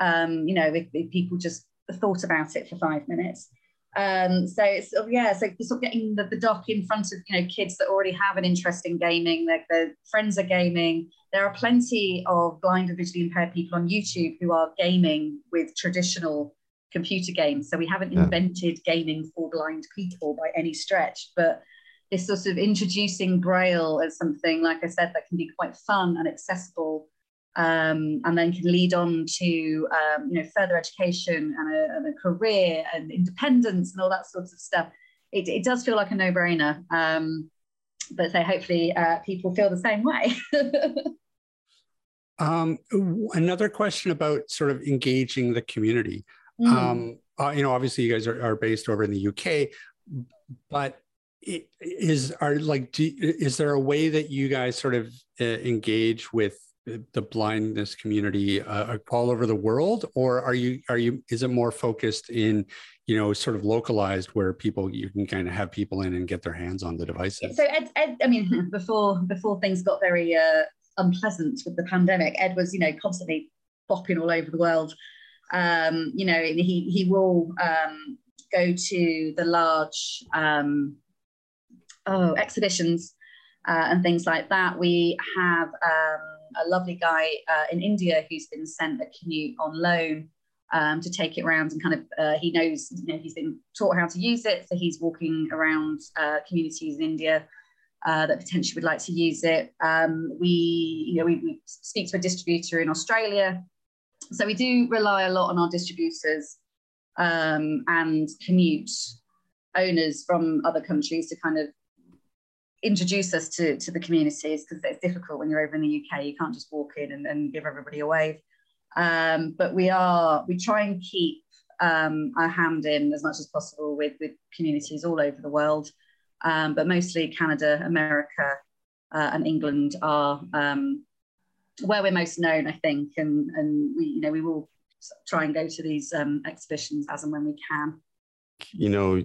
Um, you know if, if people just thought about it for five minutes. Um, so it's yeah so sort of getting the, the dock in front of you know kids that already have an interest in gaming their, their friends are gaming. There are plenty of blind and visually impaired people on youtube who are gaming with traditional computer games so we haven't yeah. invented gaming for blind people by any stretch but this sort of introducing Braille as something, like I said, that can be quite fun and accessible, um, and then can lead on to um, you know further education and a, and a, career and independence and all that sorts of stuff. It, it does feel like a no-brainer, um, but so hopefully uh, people feel the same way. Um, another question about sort of engaging the community. Mm. Uh, you know, obviously you guys are, are based over in the UK, but is are like do, is there a way that you guys sort of uh, engage with the blindness community uh, all over the world or are you are you is it more focused in you know sort of localized where people you can kind of have people in and get their hands on the devices so ed, ed i mean before before things got very uh, unpleasant with the pandemic ed was you know constantly bopping all over the world um you know he he will um go to the large um oh, exhibitions uh, and things like that. We have um, a lovely guy uh, in India who's been sent a Canute on loan um, to take it around and kind of uh, he knows you know he's been taught how to use it, so he's walking around uh, communities in India. Uh, that potentially would like to use it. Um, we, you know, we, we speak to a distributor in Australia, so we do rely a lot on our distributors um, and Canute owners from other countries to kind of introduce us to, to the communities because it's difficult when you're over in the UK. You can't just walk in and, and give everybody a wave. Um, but we are, we try and keep um, our hand in as much as possible with, with communities all over the world. Um, but mostly Canada, America, uh, and England are um, where we're most known, I think. And, and we, you know, we will try and go to these um, exhibitions as and when we can you know,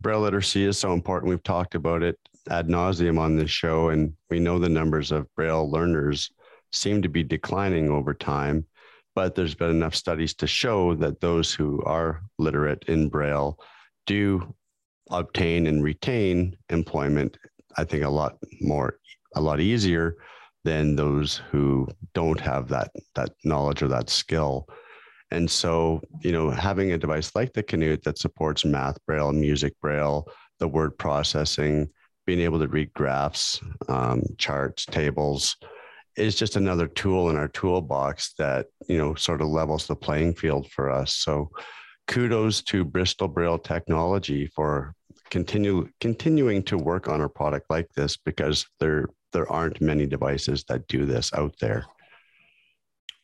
braille literacy is so important. We've talked about it ad nauseum on this show, and we know the numbers of braille learners seem to be declining over time. But there's been enough studies to show that those who are literate in braille do obtain and retain employment. I think a lot more, a lot easier than those who don't have that that knowledge or that skill. And so, you know, having a device like the Canute that supports math braille, music braille, the word processing, being able to read graphs, um, charts, tables, is just another tool in our toolbox that you know sort of levels the playing field for us. So, kudos to Bristol Braille Technology for continue continuing to work on a product like this because there there aren't many devices that do this out there.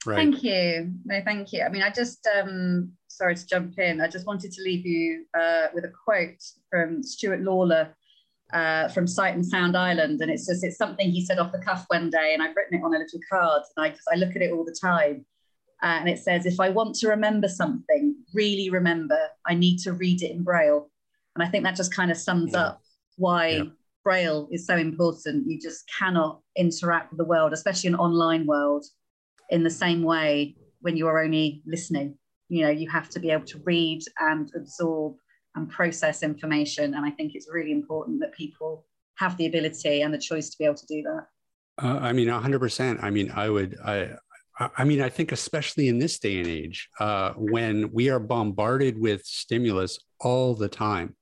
Right. Thank you. No, thank you. I mean, I just um sorry to jump in. I just wanted to leave you uh, with a quote from Stuart Lawler uh, from Sight and Sound Island. and it's just it's something he said off the cuff one day, and I've written it on a little card, and I just I look at it all the time, uh, and it says, if I want to remember something, really remember, I need to read it in Braille, and I think that just kind of sums yeah. up why. Yeah. Braille is so important. You just cannot interact with the world, especially an online world, in the same way when you are only listening. You know, you have to be able to read and absorb and process information. And I think it's really important that people have the ability and the choice to be able to do that. Uh, I mean, 100%. I mean, I would, I, I mean, I think especially in this day and age, uh, when we are bombarded with stimulus all the time,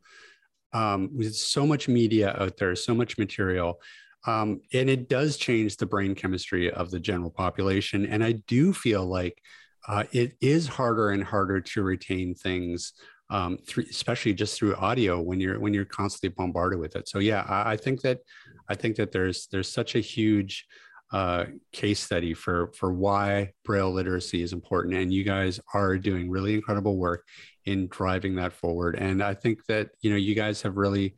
um, with so much media out there, so much material, um, and it does change the brain chemistry of the general population. And I do feel like uh, it is harder and harder to retain things um, through, especially just through audio when you're when you're constantly bombarded with it. So yeah, I, I think that I think that there's there's such a huge uh, case study for for why braille literacy is important, and you guys are doing really incredible work in driving that forward. And I think that you know you guys have really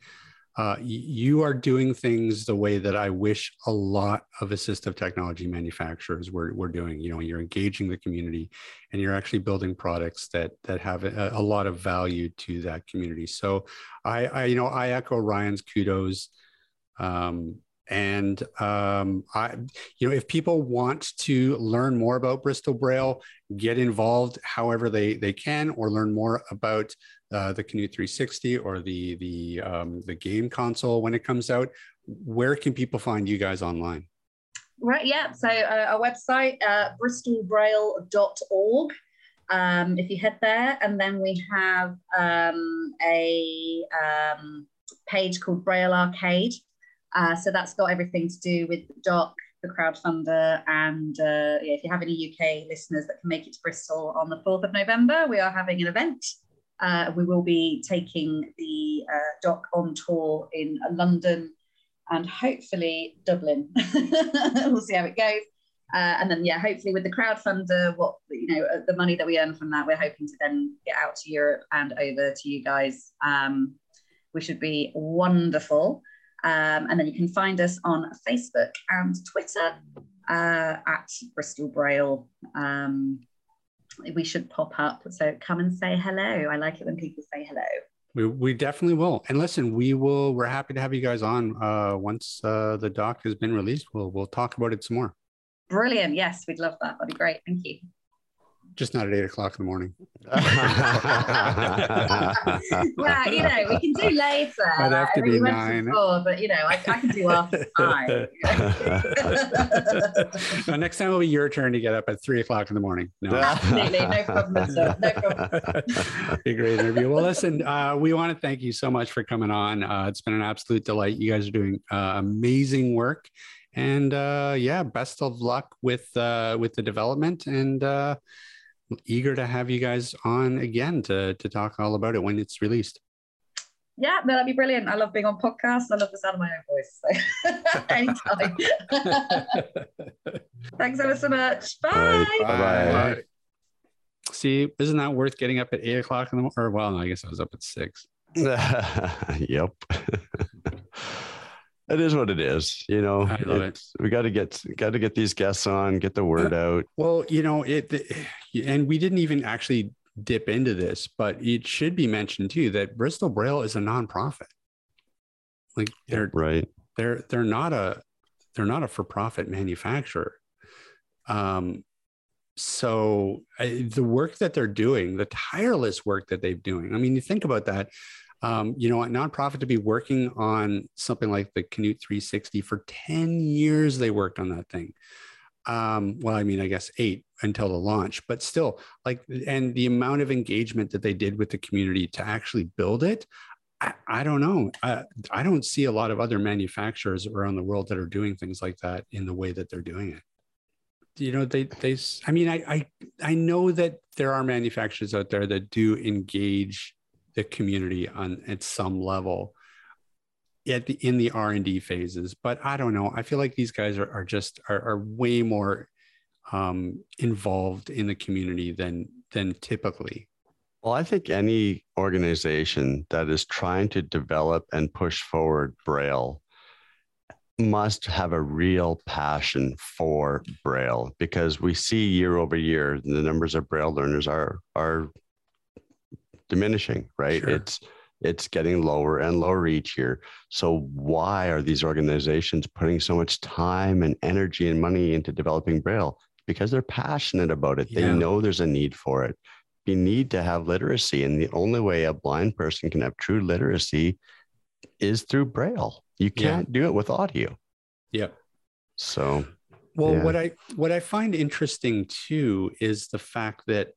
uh, you are doing things the way that I wish a lot of assistive technology manufacturers were, were doing. You know, you're engaging the community and you're actually building products that that have a, a lot of value to that community. So I, I you know, I echo Ryan's kudos. Um, and um, I, you know, if people want to learn more about Bristol Braille, get involved however they they can, or learn more about uh, the Canute 360 or the the um, the game console when it comes out. Where can people find you guys online? Right, yeah. So uh, our website, uh, bristolbraille.org. Um, if you head there, and then we have um, a um, page called Braille Arcade. Uh, so that's got everything to do with the doc, the crowdfunder, and uh, yeah, if you have any UK listeners that can make it to Bristol on the 4th of November, we are having an event. Uh, we will be taking the uh, doc on tour in London and hopefully Dublin. we'll see how it goes. Uh, and then, yeah, hopefully with the crowdfunder, what you know, uh, the money that we earn from that, we're hoping to then get out to Europe and over to you guys, um, which would be wonderful. Um, and then you can find us on Facebook and Twitter uh, at Bristol Braille. Um, we should pop up. So come and say hello. I like it when people say hello. We, we definitely will. And listen, we will. We're happy to have you guys on uh, once uh, the doc has been released. We'll we'll talk about it some more. Brilliant. Yes, we'd love that. That'd be great. Thank you just not at eight o'clock in the morning. well, you know, we can do later. I'd have to be nine. Before, but you know, I, I can do after five. well, next time it'll be your turn to get up at three o'clock in the morning. No, absolutely, no problem. No problem. be a great interview. Well, listen, uh, we want to thank you so much for coming on. Uh, it's been an absolute delight. You guys are doing uh, amazing work and uh, yeah best of luck with uh, with the development and uh, eager to have you guys on again to to talk all about it when it's released. Yeah, no, that'd be brilliant. I love being on podcasts. I love the sound of my own voice. So anytime. Thanks ever so much. Bye. Right, bye. Bye. See, isn't that worth getting up at eight o'clock in the morning? Or well, no, I guess I was up at six. yep it is what it is you know I love it. we got to get got to get these guests on get the word out. well you know it and we didn't even actually dip into this but it should be mentioned too that bristol braille is a nonprofit. Like they're right. they're they're not a they're not a for-profit manufacturer. Um so I, the work that they're doing the tireless work that they're doing i mean you think about that um, you know, a nonprofit to be working on something like the Canute 360 for 10 years, they worked on that thing. Um, well, I mean, I guess eight until the launch, but still, like, and the amount of engagement that they did with the community to actually build it, I, I don't know. I, I don't see a lot of other manufacturers around the world that are doing things like that in the way that they're doing it. you know they they i mean I, I i know that there are manufacturers out there that do engage the community on at some level at the in the r&d phases but i don't know. I feel like these guys are, are just are, are way more um involved in the community than than typically. Well, I think any organization that is trying to develop and push forward Braille must have a real passion for Braille because we see year over year the numbers of Braille learners are are diminishing, right? Sure. It's it's getting lower and lower each year. So why are these organizations putting so much time and energy and money into developing Braille? Because they're passionate about it. They know there's a need for it. You need to have literacy. And the only way a blind person can have true literacy is through Braille. You can't do it with audio. Yep. So Well, Yeah. what I what I find interesting too is the fact that,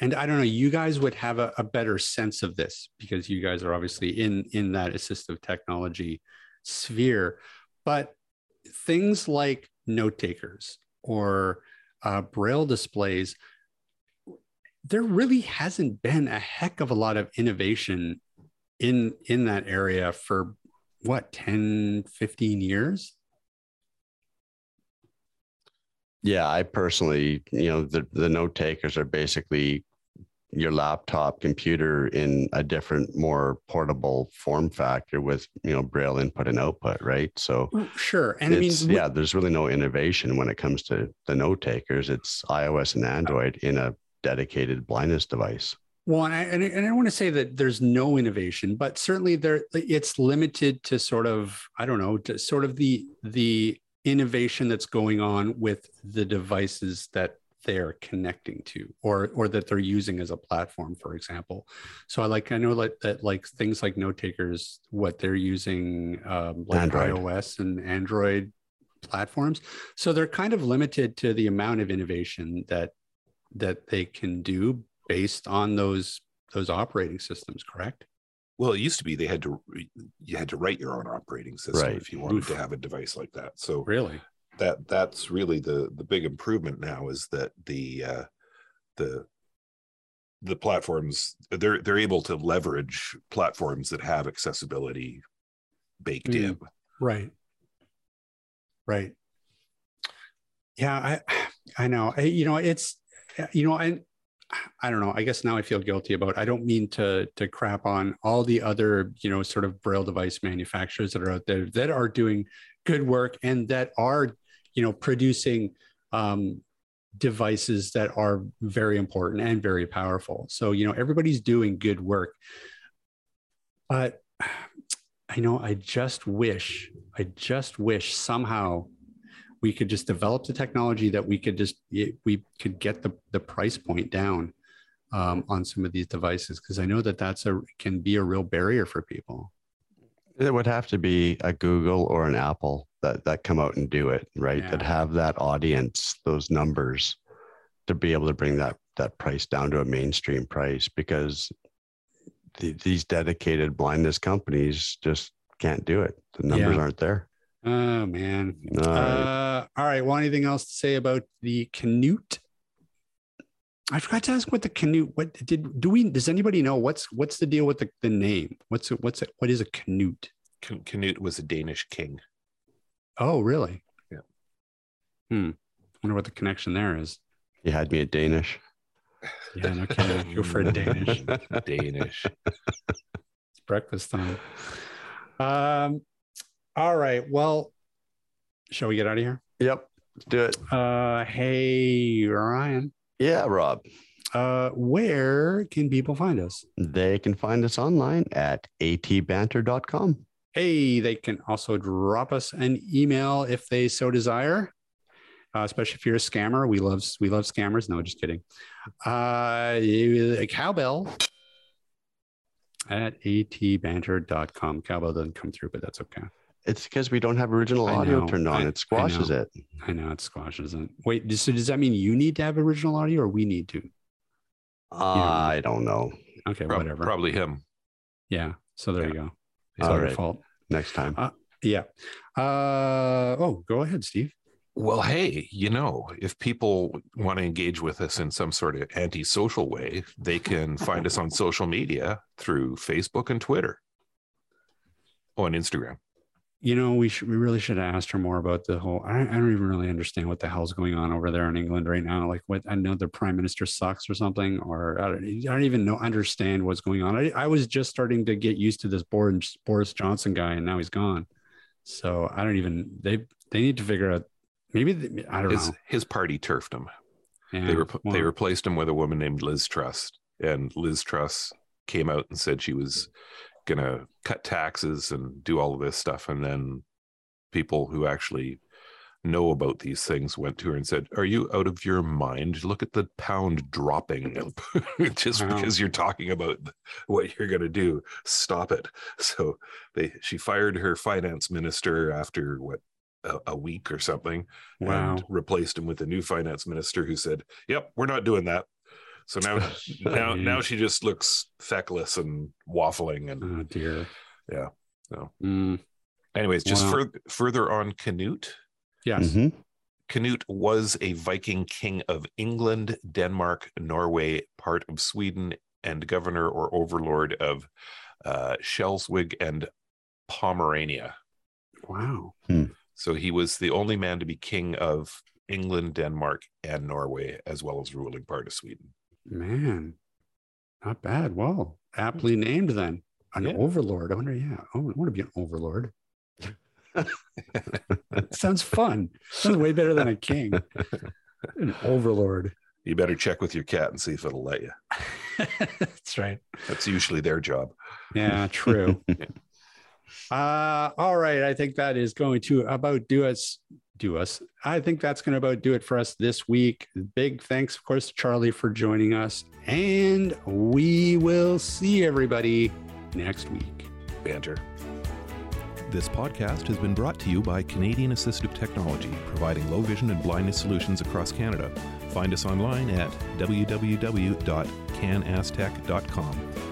and I don't know, you guys would have a, a better sense of this because you guys are obviously in in that assistive technology sphere, but things like note takers or uh, braille displays, there really hasn't been a heck of a lot of innovation in in that area for what 10 15 years yeah, I personally, you know, the, the note takers are basically your laptop computer in a different, more portable form factor with, you know, braille input and output, right? So Sure. And I mean, yeah, there's really no innovation when it comes to the note takers. It's iOS and Android in a dedicated blindness device. well, and I, and I, and I don't want to say that there's no innovation, but certainly there it's limited to sort of, I don't know, to sort of the the innovation that's going on with the devices that they're connecting to or or that they're using as a platform, for example. So I like I know like that like things like note takers, what they're using um, like Android. iOS and Android platforms. So they're kind of limited to the amount of innovation that that they can do based on those those operating systems correct Well, it used to be they had to you had to write your own operating system Right. if you wanted Oof. to have a device like that. So really that that's really the the big improvement now is that the uh, the the platforms they're they're able to leverage platforms that have accessibility baked Mm. in. right right yeah i i know I, you know it's you know i i don't know i guess now i feel guilty about i don't mean to to crap on all the other you know sort of braille device manufacturers that are out there that are doing good work and that are you know producing um devices that are very important and very powerful. So you know everybody's doing good work. But i know i just wish i just wish somehow we could just develop the technology that we could just we could get the, the price point down um, on some of these devices because i know that that's a can be a real barrier for people It would have to be a Google or an Apple that that come out and do it, right? That have that audience, those numbers, to be able to bring that that price down to a mainstream price because the, these dedicated blindness companies just can't do it. The numbers Yeah. aren't there. Oh man All right. uh, all right well anything else to say about the canute i forgot to ask what the canute what did do we does anybody know what's what's the deal with the, the name what's it what's it what is a canute Can- Canute was a Danish king. oh really Yeah. hmm wonder what the connection there is you had me at Danish. yeah no kidding go for a danish Danish. It's breakfast time. Um, all right. Well, shall we get out of here? Yep. Let's do it. Uh, hey, Ryan. Yeah, Rob. Uh, where can people find us? They can find us online at atbanter.com. Hey, they can also drop us an email if they so desire. Uh, especially if you're a scammer, we love we love scammers. No, just kidding. Uh, you- cowbell at atbanter.com. Cowbell doesn't come through, but that's okay. It's because we don't have original I audio know. turned on. I- it squashes know. it. I know it squashes it. Wait, so does that mean you need to have original audio or we need to? I don't know. Okay, Prob- whatever. Probably him. Yeah. So there you go. It's All our right. fault. Next time. Yeah. Uh, oh, go ahead, Steve. Well, hey, you know, if people want to engage with us in some sort of antisocial way, they can find us on social media through Facebook and Twitter. Oh, and Instagram. You know, we should we really should have asked her more about the whole. I, I don't even really understand what the hell's going on over there in England right now. Like, what I know the prime minister sucks or something, or I don't, I don't even know understand what's going on. I, I was just starting to get used to this Boris Boris Johnson guy, and now he's gone. So I don't even they they need to figure out maybe they- I don't His know. his party turfed him. Yeah, They rep- well, they replaced him with a woman named Liz Truss, and Liz Truss came out and said she was gonna cut taxes and do all of this stuff, and then people who actually know about these things went to her and said, "Are you out of your mind? Look at the pound dropping just Wow. because you're talking about what you're gonna do. Stop it." So they she fired her finance minister after what a, a week or something wow. and replaced him with a new finance minister who said, "Yep, we're not doing that." So now, now, now she just looks feckless and waffling. And Oh dear. Yeah, so. Mm, anyways, just Wow. fur- further on Canute. yes. Mhm. Canute was a Viking king of England, Denmark, Norway, part of Sweden, and governor or overlord of uh, Schleswig and Pomerania. Wow. So he was the only man to be king of England, Denmark, and Norway, as well as ruling part of Sweden. Man, not bad. Well, aptly named then. An Yeah. overlord. I wonder, yeah. Oh, I want to be an overlord. Sounds fun. Sounds way better than a king. An overlord. You better check with your cat and see if it'll let you. That's right. That's usually their job. Yeah, true. uh, all right. I think that is going to about do us do us. I think that's going to about do it for us this week. Big thanks, of course, to Charlie for joining us. And we will see everybody next week. Banter. This podcast has been brought to you by Canadian Assistive Technology, providing low vision and blindness solutions across Canada. Find us online at www.canasstech.com.